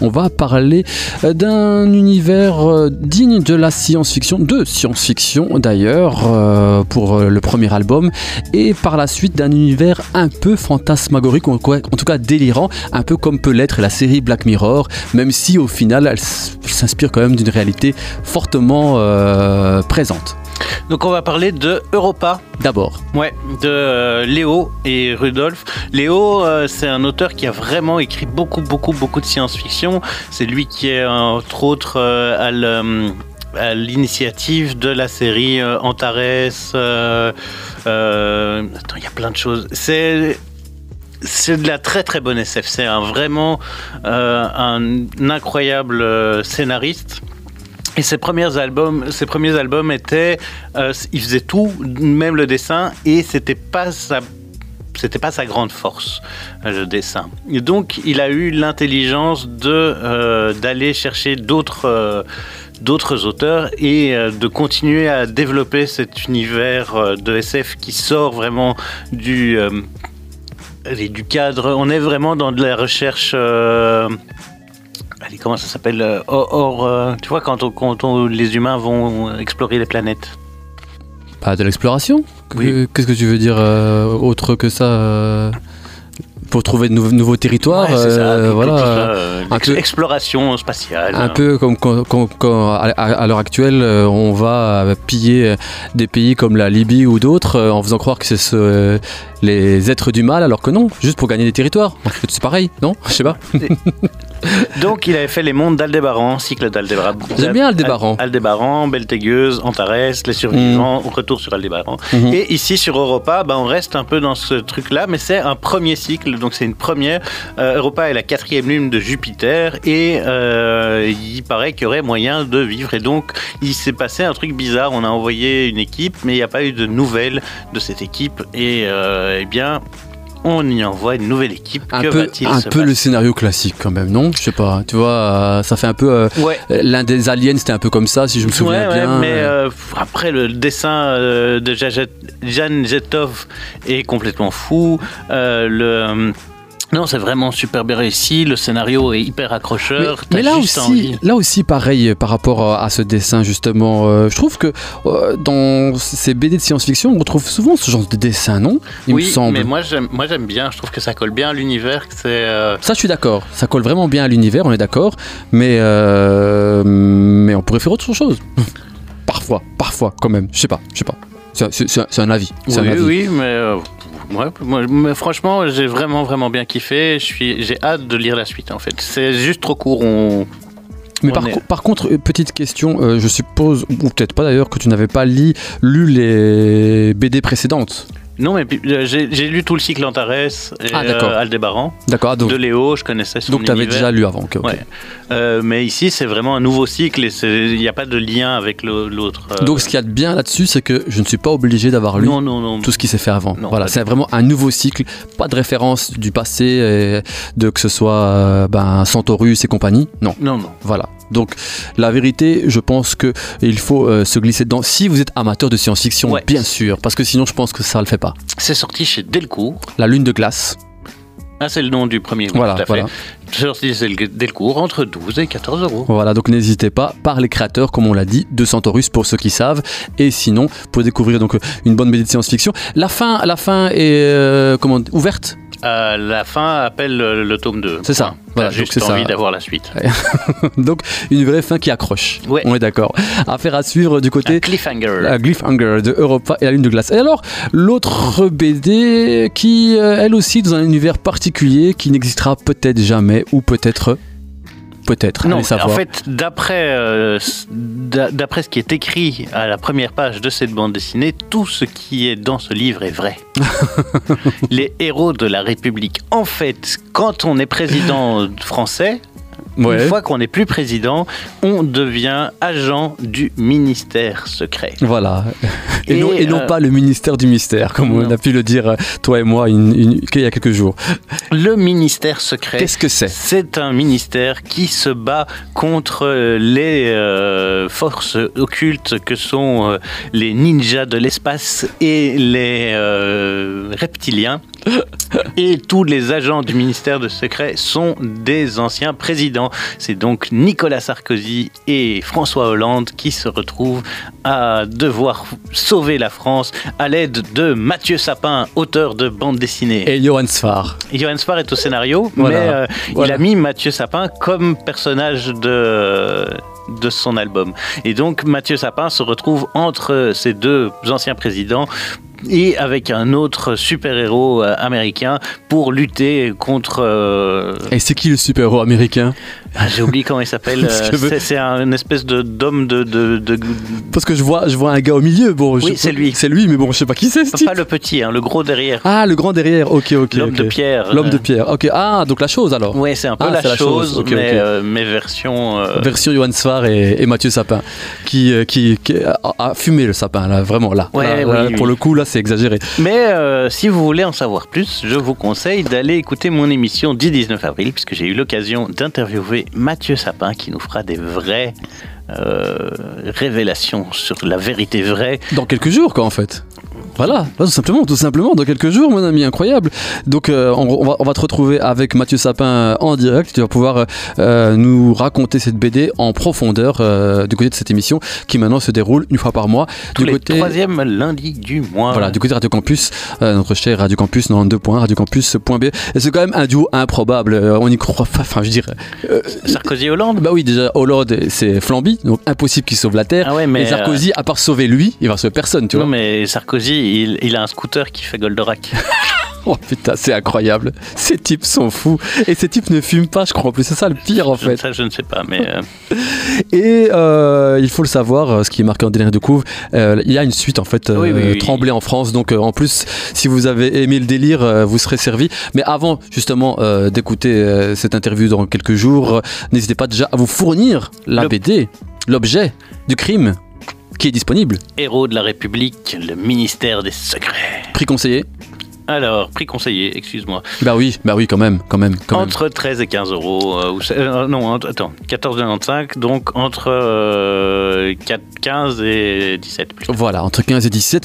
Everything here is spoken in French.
On va parler euh, d'un univers euh, digne de la science-fiction, de science-fiction d'ailleurs, euh, pour le premier album, et par la suite d'un univers un peu fantasmagorique, en tout cas délirant, un peu comme peut l'être la série Black Mirror, même si au final elle s'inspire quand même d'une réalité fortement présente. Donc on va parler de Europa. D'abord. Ouais, de euh, Léo et Rudolf. Léo, euh, c'est un auteur qui a vraiment écrit beaucoup, beaucoup, beaucoup de science-fiction. C'est lui qui est entre autres euh, à l'initiative de la série Antares. attends, il y a plein de choses. C'est c'est de la très très bonne SF. C'est un, vraiment un incroyable scénariste. Et ses premiers albums, ses premiers albums étaient, euh, il faisait tout, même le dessin, et c'était pas sa c'était pas sa grande force, euh, le dessin. Et donc, il a eu l'intelligence de euh, d'aller chercher d'autres d'autres auteurs et de continuer à développer cet univers de SF qui sort vraiment du du cadre. On est vraiment dans de la recherche Allez, comment ça s'appelle euh, Or, euh, tu vois, quand, les humains vont explorer les planètes. Pas de l'exploration Qu'est-ce que tu veux dire euh, autre que ça pour trouver de nouveaux, territoires. voilà, exploration spatiale. Un peu comme quand, à, l'heure actuelle, on va piller des pays comme la Libye ou d'autres en faisant croire que c'est ce, les êtres du mal, alors que non, juste pour gagner des territoires. C'est pareil, non? Je sais pas. Donc il avait fait les mondes d'Aldébaran, cycle d'Aldébaran. J'aime bien Aldébaran. Aldébaran, Beltégueuse, Antares, les survivants, retour sur Aldébaran. Mm-hmm. Et ici sur Europa, bah, on reste un peu dans ce truc-là, mais c'est un premier cycle, donc c'est une première. Euh, Europa est la quatrième lune de Jupiter et euh, il paraît qu'il y aurait moyen de vivre. Et donc il s'est passé un truc bizarre. On a envoyé une équipe, mais il n'y a pas eu de nouvelles de cette équipe. Et euh, eh bien, on y envoie une nouvelle équipe. Un peu, un peu le scénario classique quand même, non? Je sais pas. Tu vois, euh, ça fait un peu. Euh, l'un des aliens, c'était un peu comme ça, si je me souviens bien. mais euh, après le dessin de Jan Jetov est complètement fou. le non, c'est vraiment super bien réussi. Le scénario est hyper accrocheur. Mais, là aussi, là aussi, pareil par rapport à ce dessin justement. Euh, je trouve que euh, dans ces BD de science-fiction, on retrouve souvent ce genre de dessin, non? Il oui, me semble. mais moi j'aime, moi j'aime bien. Je trouve que ça colle bien à l'univers. C'est euh, ça, je suis d'accord. Ça colle vraiment bien à l'univers. On est d'accord. Mais mais on pourrait faire autre chose. parfois, parfois, quand même. Je sais pas. Je sais pas. C'est, un avis. Oui, un avis. oui, mais Ouais, moi, franchement, j'ai vraiment, vraiment bien kiffé. J'ai hâte de lire la suite, en fait. C'est juste trop court. On, mais par, par, contre, euh, petite question, euh, je suppose, ou peut-être pas d'ailleurs, que tu n'avais pas lu les BD précédentes. Non, mais euh, j'ai lu tout le cycle Antares et ah, euh, Aldébaran. D'accord. De Léo, je connaissais son Donc tu avais déjà lu avant. Euh, mais ici, c'est vraiment un nouveau cycle et il n'y a pas de lien avec l'autre. Donc ce qu'il y a de bien là-dessus, c'est que je ne suis pas obligé d'avoir lu tout ce qui s'est fait avant. voilà, c'est vraiment un nouveau cycle, pas de référence du passé, de que ce soit ben, et compagnie. Non. Non, non. Voilà. Donc la vérité, je pense que il faut euh, se glisser dedans. Si vous êtes amateur de science-fiction, bien sûr, parce que sinon je pense que ça le fait pas. C'est sorti chez Delcourt. La Lune de glace. Ah, c'est le nom du premier. Voilà, tout voilà. Sorti chez Delcourt entre 12 et 14 euros. Voilà, donc n'hésitez pas, par les créateurs, comme on l'a dit, de Centaurus pour ceux qui savent. Et sinon, pour découvrir donc une bonne BD de science-fiction. La fin, la fin est euh, comment, ouverte? Euh, la fin appelle le, tome 2. C'est ça. Voilà, juste envie d'avoir la suite. donc une vraie fin qui accroche. Ouais. On est d'accord. Affaire à suivre du côté. cliffhanger. La cliffhanger de Europa et la Lune de glace. Et alors l'autre BD qui euh, elle aussi dans un univers particulier qui n'existera peut-être jamais ou peut-être peut-être. Non, en fait, d'après euh, d'après ce qui est écrit à la première page de cette bande dessinée, tout ce qui est dans ce livre est vrai. Les héros de la République. En fait, quand on est président français, une fois qu'on n'est plus président, on devient agent du ministère secret. Voilà. Et, non, et non euh, pas le ministère du mystère, comme on a pu le dire, euh, toi et moi, il y a quelques jours. Le ministère secret. Qu'est-ce que c'est? C'est un ministère qui se bat contre les euh, forces occultes que sont les ninjas de l'espace et les reptiliens. et tous les agents du ministère de secret sont des anciens présidents. C'est donc Nicolas Sarkozy et François Hollande qui se retrouvent à devoir sauver la France à l'aide de Mathieu Sapin, auteur de bande dessinée. Et Johan Sfar. Johan Sfar est au scénario, Voilà. mais euh, Voilà. il a mis Mathieu Sapin comme personnage de de son album. Et donc Mathieu Sapin se retrouve entre ces deux anciens présidents et avec un autre super-héros euh, américain pour lutter contre... euh, Et c'est qui le super-héros américain? Ah, J'ai oublié comment il s'appelle. Euh, c'est- un, une espèce de d'homme de, de, de- Parce que je vois, je vois un gars au milieu. Bon, Oui, c'est lui. C'est lui, mais bon, je sais pas qui c'est ce. Pas le petit, hein, le gros derrière. Ah, le grand derrière. Ok, ok. L'homme de pierre. L'homme de Euh, pierre. Ok. Ah, donc la chose alors. Ouais, c'est un peu Ah, la, chose, mais, ok. euh, mais version. euh, Version Johan Sfar et, et Mathieu Sapin, qui, euh, qui, qui a, fumé le sapin, là, vraiment, là. Ouais, Là, oui, là, oui. Pour le coup, là, c'est exagéré. Mais si vous voulez en savoir plus, je vous conseille d'aller écouter mon émission du 19 avril, puisque j'ai eu l'occasion d'interviewer Mathieu Sapin, qui nous fera des vraies euh, révélations sur la vérité vraie. Dans quelques jours, quoi, en fait. Voilà, là, tout simplement, tout simplement, dans quelques jours, mon ami, incroyable. Donc, euh, on, on va, on va te retrouver avec Mathieu Sapin en direct. Tu vas pouvoir euh, nous raconter cette BD en profondeur euh, du côté de cette émission qui maintenant se déroule une fois par mois. Tous du les côté, troisièmes lundis du mois. Voilà, du côté Radio Campus, euh, notre cher Radio Campus 92.1, radiocampus.b. Et c'est quand même un duo improbable, euh, on y croit pas, enfin je dirais. euh, Sarkozy Hollande bah oui, déjà, Hollande, c'est Flamby, donc impossible qu'il sauve la Terre. Ah ouais, mais. et Sarkozy, à part sauver lui, il va sauver personne, tu euh, non, vois. mais Sarkozy, il, il a un scooter qui fait Goldorak. Oh putain, c'est incroyable. Ces types sont fous. Et ces types ne fument pas, je crois en plus. C'est ça le pire en fait. Ça, je ne sais pas, mais. euh, Et euh, il faut le savoir, euh, ce qui est marqué en dernier de couve, euh, il y a une suite en fait, Oui. Tremblay en France. Donc en plus, si vous avez aimé le délire, vous serez servi. Mais avant justement d'écouter cette interview dans quelques jours, n'hésitez pas déjà à vous fournir la Le- BD, l'objet du crime qui est disponible. héros de la République, le ministère des Secrets. Prix conseillé Alors, prix conseillé, excuse-moi. Bah oui, bah oui, quand même, quand même, quand même. Entre 13 et 15 euros. euh, euh, non, attends, 14,95, donc entre euh, 4, 15 et 17. plutôt. Voilà, entre 15 et 17.